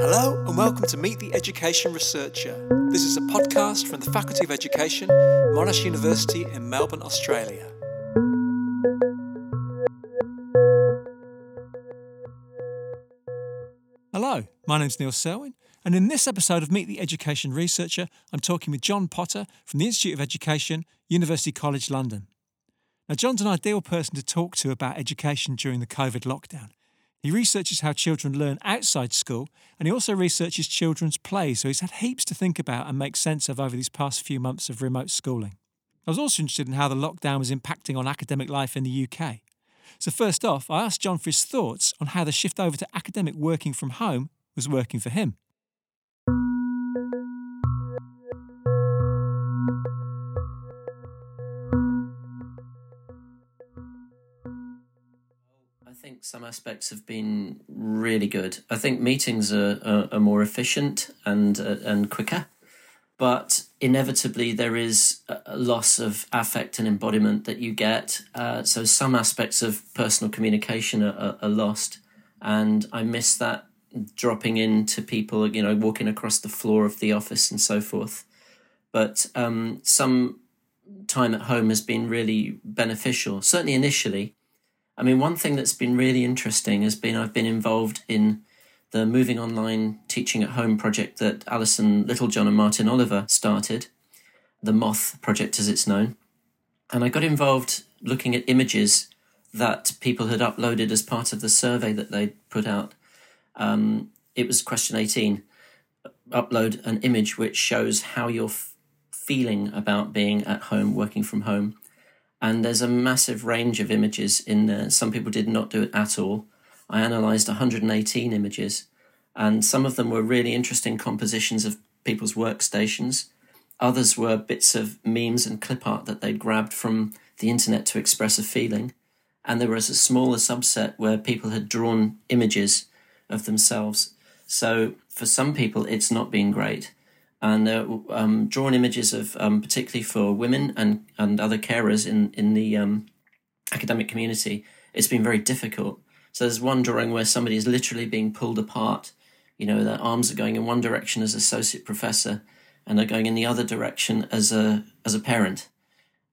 Hello and welcome to Meet the Education Researcher. This is a podcast from the Faculty of Education, Monash University in Melbourne, Australia. Hello, my name's Neil Selwyn, and in this episode of Meet the Education Researcher, I'm talking with John Potter from the Institute of Education, University College London. Now, John's an ideal person to talk to about education during the COVID lockdown. He researches how children learn outside school, and he also researches children's play, so he's had heaps to think about and make sense of over these past few months of remote schooling. I was also interested in how the lockdown was impacting on academic life in the UK. So, first off, I asked John for his thoughts on how the shift over to academic working from home was working for him. Some aspects have been really good. I think meetings are, are, are more efficient and uh, and quicker, but inevitably there is a loss of affect and embodiment that you get. Uh, so some aspects of personal communication are, are, are lost, and I miss that dropping into people, you know, walking across the floor of the office and so forth. But um, some time at home has been really beneficial, certainly initially. I mean, one thing that's been really interesting has been I've been involved in the Moving Online Teaching at Home project that Alison Littlejohn and Martin Oliver started, the Moth project as it's known. And I got involved looking at images that people had uploaded as part of the survey that they'd put out. Um, it was question 18 upload an image which shows how you're f- feeling about being at home, working from home and there's a massive range of images in there. Some people did not do it at all. I analysed 118 images, and some of them were really interesting compositions of people's workstations. Others were bits of memes and clip art that they'd grabbed from the internet to express a feeling. And there was a smaller subset where people had drawn images of themselves. So for some people, it's not been great and uh, um, drawn images of um, particularly for women and, and other carers in in the um, academic community. It's been very difficult. So there's one drawing where somebody is literally being pulled apart. You know, their arms are going in one direction as associate professor, and they're going in the other direction as a as a parent,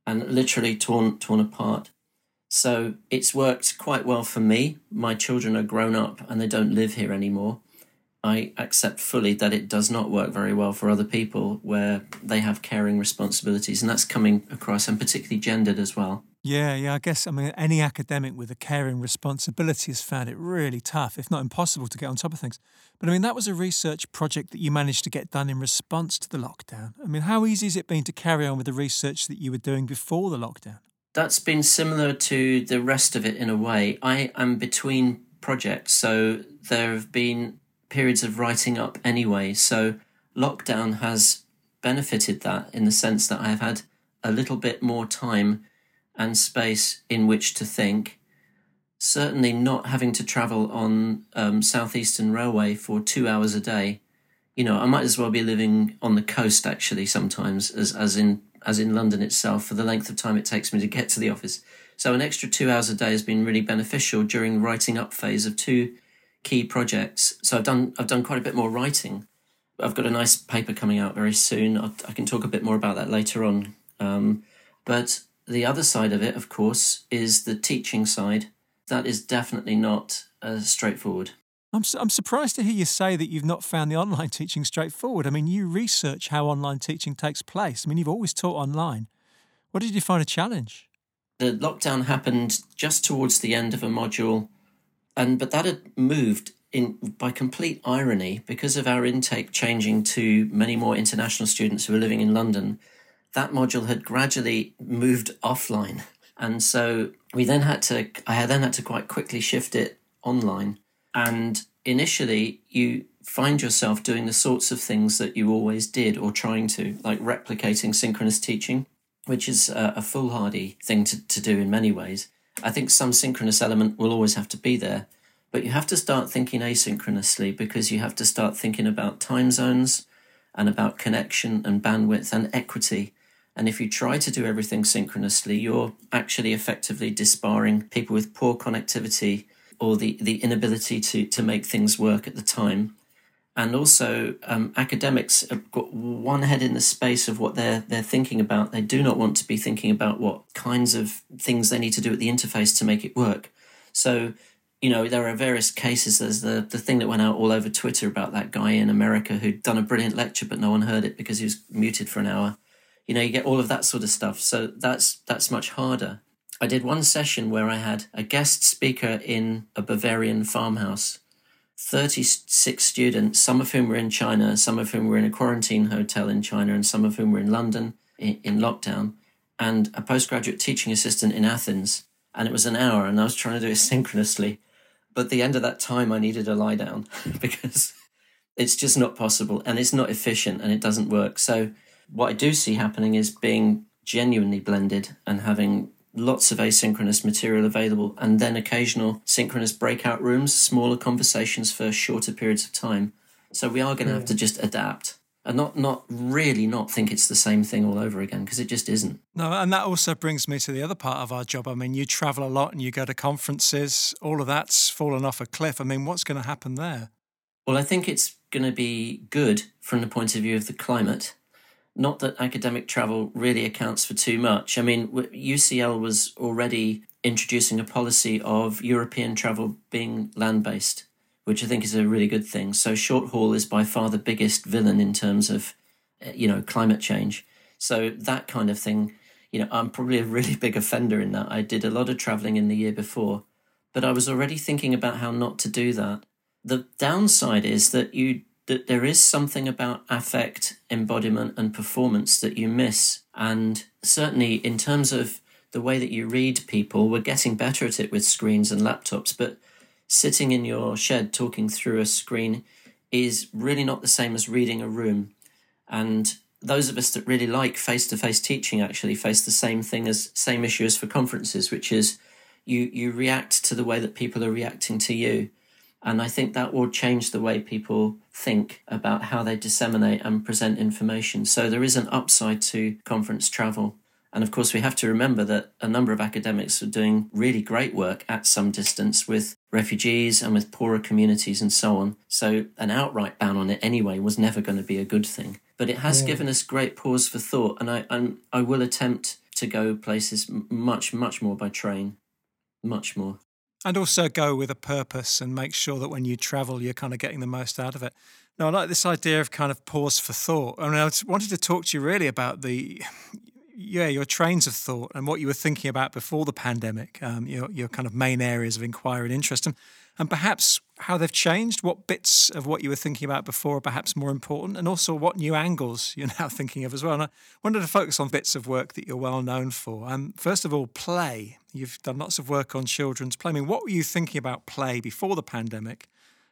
and literally torn torn apart. So it's worked quite well for me. My children are grown up and they don't live here anymore. I accept fully that it does not work very well for other people where they have caring responsibilities, and that's coming across, and particularly gendered as well. Yeah, yeah, I guess, I mean, any academic with a caring responsibility has found it really tough, if not impossible, to get on top of things. But I mean, that was a research project that you managed to get done in response to the lockdown. I mean, how easy has it been to carry on with the research that you were doing before the lockdown? That's been similar to the rest of it in a way. I am between projects, so there have been periods of writing up anyway. So lockdown has benefited that in the sense that I have had a little bit more time and space in which to think. Certainly not having to travel on um, Southeastern Railway for two hours a day. You know, I might as well be living on the coast actually sometimes, as as in as in London itself, for the length of time it takes me to get to the office. So an extra two hours a day has been really beneficial during writing up phase of two key projects. So I've done I've done quite a bit more writing. I've got a nice paper coming out very soon. I'll, i can talk a bit more about that later on. Um, but the other side of it, of course, is the teaching side. That is definitely not uh, straightforward. I'm, su- I'm surprised to hear you say that you've not found the online teaching straightforward. I mean, you research how online teaching takes place. I mean, you've always taught online. What did you find a challenge? The lockdown happened just towards the end of a module and but that had moved in by complete irony because of our intake changing to many more international students who were living in London. That module had gradually moved offline, and so we then had to. I had then had to quite quickly shift it online. And initially, you find yourself doing the sorts of things that you always did, or trying to, like replicating synchronous teaching, which is a, a foolhardy thing to, to do in many ways. I think some synchronous element will always have to be there, but you have to start thinking asynchronously because you have to start thinking about time zones and about connection and bandwidth and equity. And if you try to do everything synchronously, you're actually effectively disbarring people with poor connectivity or the, the inability to, to make things work at the time. And also, um, academics have got one head in the space of what they're they're thinking about. They do not want to be thinking about what kinds of things they need to do at the interface to make it work. So, you know, there are various cases. There's the the thing that went out all over Twitter about that guy in America who'd done a brilliant lecture, but no one heard it because he was muted for an hour. You know, you get all of that sort of stuff. So that's that's much harder. I did one session where I had a guest speaker in a Bavarian farmhouse, 36 students, some of whom were in China, some of whom were in a quarantine hotel in China, and some of whom were in London in, in lockdown, and a postgraduate teaching assistant in Athens. And it was an hour, and I was trying to do it synchronously. But the end of that time, I needed a lie down because it's just not possible and it's not efficient and it doesn't work. So, what I do see happening is being genuinely blended and having lots of asynchronous material available, and then occasional synchronous breakout rooms, smaller conversations for shorter periods of time. So we are going to have to hmm. just adapt and not not really not think it's the same thing all over again because it just isn't. No, and that also brings me to the other part of our job. I mean, you travel a lot and you go to conferences. All of that's fallen off a cliff. I mean, what's going to happen there? Well, I think it's going to be good from the point of view of the climate not that academic travel really accounts for too much. I mean, UCL was already introducing a policy of European travel being land based, which I think is a really good thing. So, short haul is by far the biggest villain in terms of, eh, you know, climate change. So, that kind of thing, you know, I'm probably a really big offender in that. I did a lot of traveling in the year before, but I was already thinking about how not to do that. The downside is that you that there is something about affect, embodiment, and performance that you miss. And certainly, in terms of the way that you read people, we're getting better at it with screens and laptops. But sitting in your shed talking through a screen is really not the same as reading a room. And those of us that really like face to face teaching actually face the same thing as same issue as for conferences, which is you you react to the way that people are reacting to you. And I think that will change the way people think about how they disseminate and present information. So there is an upside to conference travel. And of course, we have to remember that a number of academics are doing really great work at some distance with refugees and with poorer communities and so on. So an outright ban on it anyway was never going to be a good thing. But it has yeah. given us great pause for thought. And I, I'm, I will attempt to go places much, much more by train. Much more and also go with a purpose and make sure that when you travel, you're kind of getting the most out of it. Now, I like this idea of kind of pause for thought. I mean, I wanted to talk to you really about the, yeah, your trains of thought and what you were thinking about before the pandemic, um, your, your kind of main areas of inquiry and interest. And and perhaps how they've changed, what bits of what you were thinking about before are perhaps more important, and also what new angles you're now thinking of as well. And I wanted to focus on bits of work that you're well known for. Um, first of all, play. You've done lots of work on children's play. I mean, what were you thinking about play before the pandemic,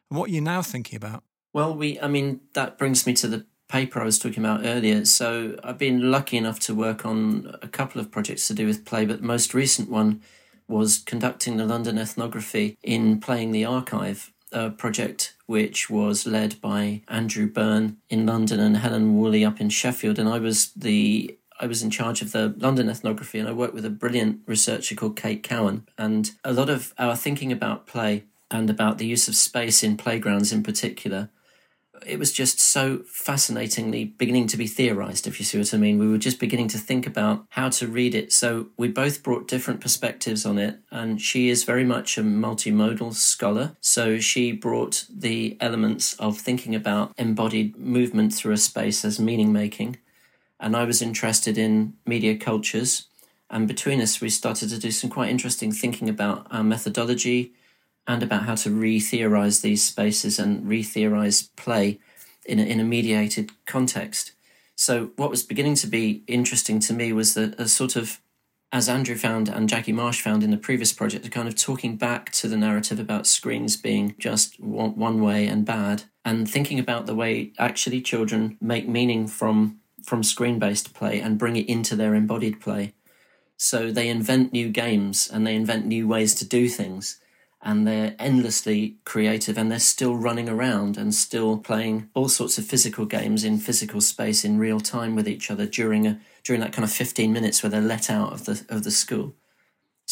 and what are you now thinking about? Well, we, I mean, that brings me to the paper I was talking about earlier. So I've been lucky enough to work on a couple of projects to do with play, but the most recent one was conducting the London ethnography in Playing the Archive, a project which was led by Andrew Burn in London and Helen Woolley up in Sheffield. And I was the I was in charge of the London ethnography and I worked with a brilliant researcher called Kate Cowan. And a lot of our thinking about play and about the use of space in playgrounds in particular it was just so fascinatingly beginning to be theorized, if you see what I mean. We were just beginning to think about how to read it. So we both brought different perspectives on it. And she is very much a multimodal scholar. So she brought the elements of thinking about embodied movement through a space as meaning making. And I was interested in media cultures. And between us, we started to do some quite interesting thinking about our methodology and about how to re theorize these spaces and re theorize play in a, in a mediated context. So, what was beginning to be interesting to me was that a sort of, as Andrew found and Jackie Marsh found in the previous project, a kind of talking back to the narrative about screens being just one way and bad, and thinking about the way actually children make meaning from from screen based play and bring it into their embodied play. So they invent new games and they invent new ways to do things and they're endlessly creative and they're still running around and still playing all sorts of physical games in physical space in real time with each other during a during that kind of 15 minutes where they're let out of the of the school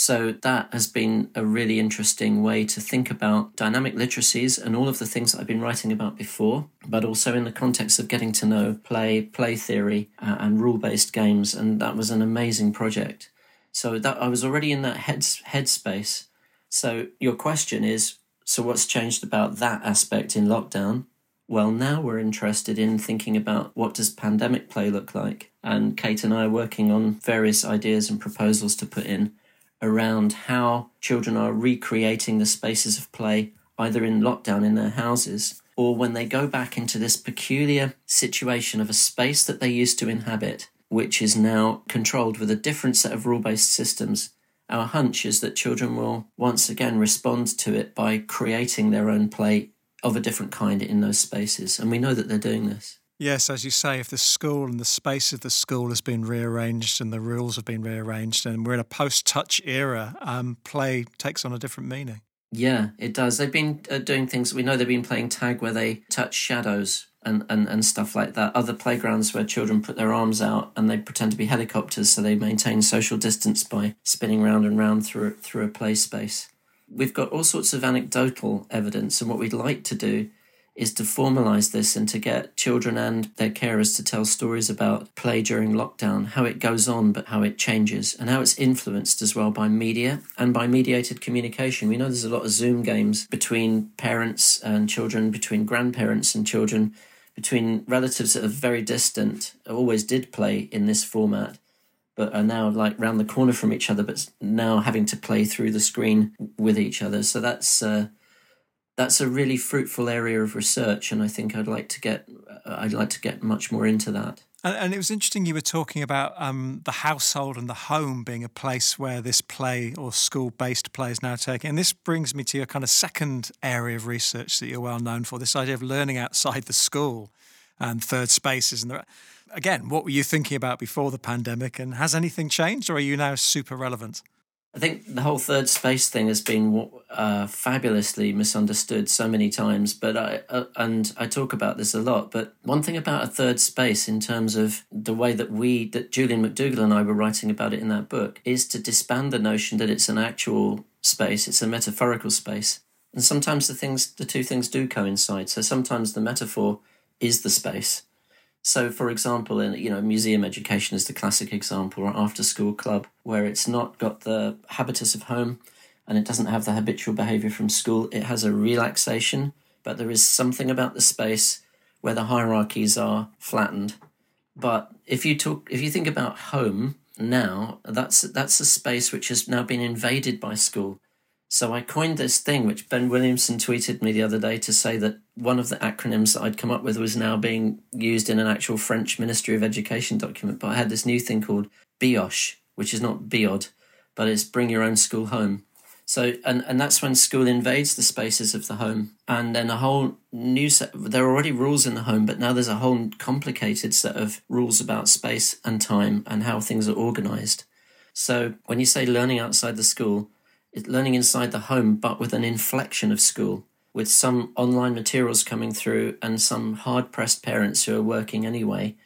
So that has been a really interesting way to think about dynamic literacies and all of the things that I've been writing about before, but also in the context of getting to know play, play theory, uh, and rule based games. And that was an amazing project. So that I was already in that head headspace. So your question is, so what's changed about that aspect in lockdown? Well, now we're interested in thinking about what does pandemic play look like, and Kate and I are working on various ideas and proposals to put in around how children are recreating the spaces of play either in lockdown in their houses or when they go back into this peculiar situation of a space that they used to inhabit, which is now controlled with a different set of rule based systems. Our hunch is that children will once again respond to it by creating their own play of a different kind in those spaces. And we know that they're doing this. Yes, as you say, if the school and the space of the school has been rearranged and the rules have been rearranged, and we're in a post touch era, um, play takes on a different meaning. Yeah, it does. They've been uh, doing things. We know they've been playing tag where they touch shadows and, and, and stuff like that. Other playgrounds where children put their arms out and they pretend to be helicopters, so they maintain social distance by spinning round and round through through a play space. We've got all sorts of anecdotal evidence, and what we'd like to do is to formalize this and to get children and their carers to tell stories about play during lockdown, how it goes on, but how it changes, and how it's influenced as well by media and by mediated communication. We know there's a lot of Zoom games between parents and children, between grandparents and children, between relatives that are very distant, always did play in this format. But are now like round the corner from each other, but now having to play through the screen with each other. So that's uh, that's a really fruitful area of research, and I think I'd like to get uh, I'd like to get much more into that. And, and it was interesting you were talking about um, the household and the home being a place where this play or school based play is now taking. And this brings me to your kind of second area of research that you're well known for this idea of learning outside the school and third spaces. And the, again, what were you thinking about before the pandemic? And has anything changed or are you now super relevant? I think the whole third space thing has been uh, fabulously misunderstood so many times, but I uh, and I talk about this a lot. But one thing about a third space, in terms of the way that we, that Julian McDougall and I were writing about it in that book, is to disband the notion that it's an actual space; it's a metaphorical space, and sometimes the things, the two things, do coincide. So sometimes the metaphor is the space, so, for example, in you know, museum education is the classic example, or after school club, where it's not got the habitus of home and it doesn't have the habitual behavior from school. It has a relaxation, but there is something about the space where the hierarchies are flattened. But if you talk, if you think about home now, that's that's a space which has now been invaded by school. So I coined this thing, which Ben Williamson tweeted me the other day to say that one of the acronyms that I'd come up with was now being used in an actual French Ministry of Education document. But I had this new thing called BYOSH, which is not BYOD, but it's bring your own school home. So, and, and that's when school invades the spaces of the home. And then a whole new set, there are already rules in the home, but now there's a whole complicated set of rules about space and time and how things are organized. So when you say learning outside the school, learning inside the home, but with an inflection of school, with some online materials coming through and some hard pressed parents who are working anyway,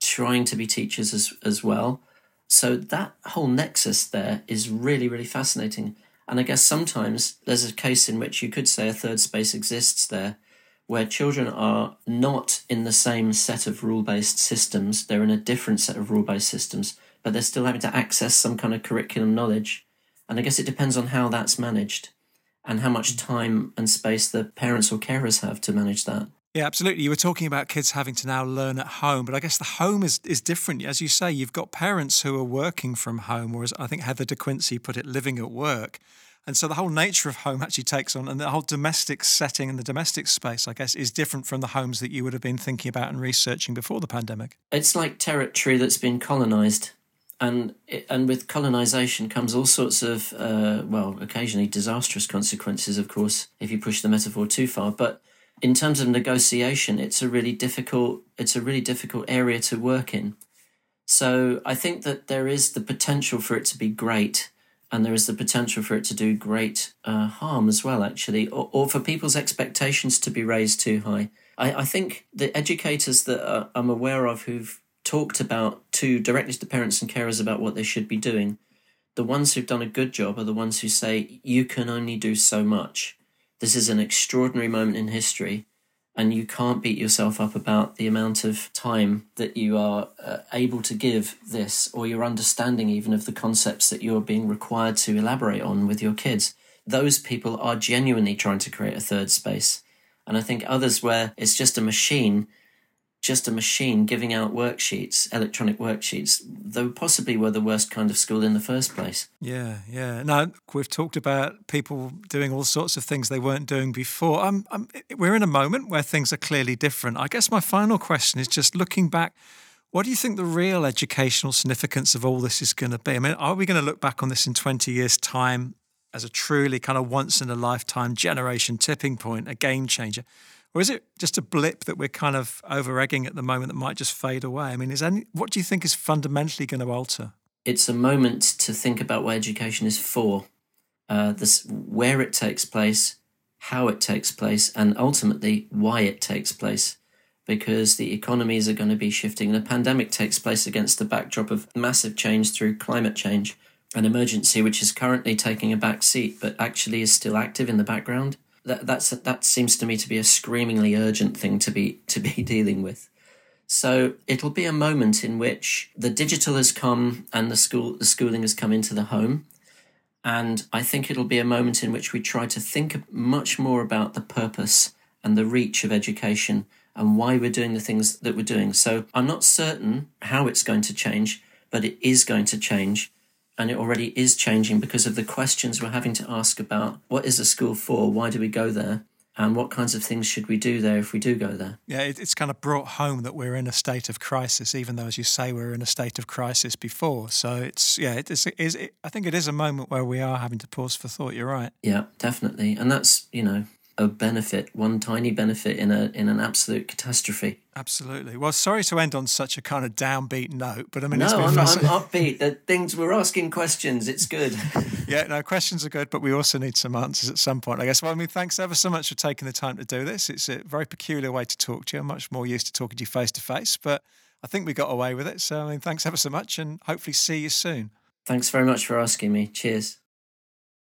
trying to be teachers as, as well. So that whole nexus there is really, really fascinating. And I guess sometimes there's a case in which you could say a third space exists there where children are not in the same set of rule based systems, they're in a different set of rule based systems, but they're still having to access some kind of curriculum knowledge and I guess it depends on how that's managed and how much time and space the parents or carers have to manage that. Yeah, absolutely. You were talking about kids having to now learn at home, but I guess the home is, is different. As you say, you've got parents who are working from home, or as I think Heather De Quincey put it, living at work. And so the whole nature of home actually takes on, and the whole domestic setting and the domestic space, I guess, is different from the homes that you would have been thinking about and researching before the pandemic. It's like territory that's been colonized and and with colonization comes all sorts of uh, well occasionally disastrous consequences of course if you push the metaphor too far. But in terms of negotiation it's a really difficult it's a really difficult area to work in. So i think that there is the potential for it to be great and there is the potential for it to do great uh, harm as well actually or, or for people's expectations to be raised too high. I, think the educators that uh, i'm aware of who've talked about to directly to parents and carers about what they should be doing. the ones who've done a good job are the ones who say, you can only do so much. This is an extraordinary moment in history, and you can't beat yourself up about the amount of time that you are uh, able to give this, or your understanding even of the concepts that you're being required to elaborate on with your kids. Those people are genuinely trying to create a third space. And I think others where it's just a machine just a machine giving out worksheets, electronic worksheets, though possibly were the worst kind of school in the first place. Yeah, yeah. Now, we've talked about people doing all sorts of things they weren't doing before. I'm, I'm, we're in a moment where things are clearly different. I guess my final question is just looking back, what do you think the real educational significance of all this is going to be? I mean, are we going to look back on this in 20 years' time as a truly kind of once in a lifetime generation tipping point, a game changer? Or is it just a blip that we're kind of over egging at the moment that might just fade away? I mean, is any, what do you think is fundamentally going to alter? It's a moment to think about what education is for, uh, this, where it takes place, how it takes place, and ultimately why it takes place. Because the economies are going to be shifting. The pandemic takes place against the backdrop of massive change through climate change, an emergency which is currently taking a back seat but actually is still active in the background that that's that seems to me to be a screamingly urgent thing to be to be dealing with. So it'll be a moment in which the digital has come and the school the schooling has come into the home. And I think it'll be a moment in which we try to think much more about the purpose and the reach of education and why we're doing the things that we're doing. So I'm not certain how it's going to change, but it is going to change and it already is changing because of the questions we're having to ask about what is a school for? Why do we go there? And what kinds of things should we do there if we do go there? Yeah, it's kind of brought home that we're in a state of crisis, even though, as you say, we are in a state of crisis before. So it's, yeah, it is, it I think it is a moment where we are having to pause for thought. You're right. Yeah, definitely. And that's, you know, a benefit, one tiny benefit in a in an absolute catastrophe. Absolutely. Well, sorry to end on such a kind of downbeat note, but I mean, no, it's been I'm, I'm upbeat. The things we're asking questions. It's good. yeah, no, questions are good, but we also need some answers at some point, I guess. Well, I mean, thanks ever so much for taking the time to do this. It's a very peculiar way to talk to you. I'm much more used to talking to you face to face, but I think we got away with it. So, I mean, thanks ever so much, and hopefully see you soon. Thanks very much for asking me. Cheers.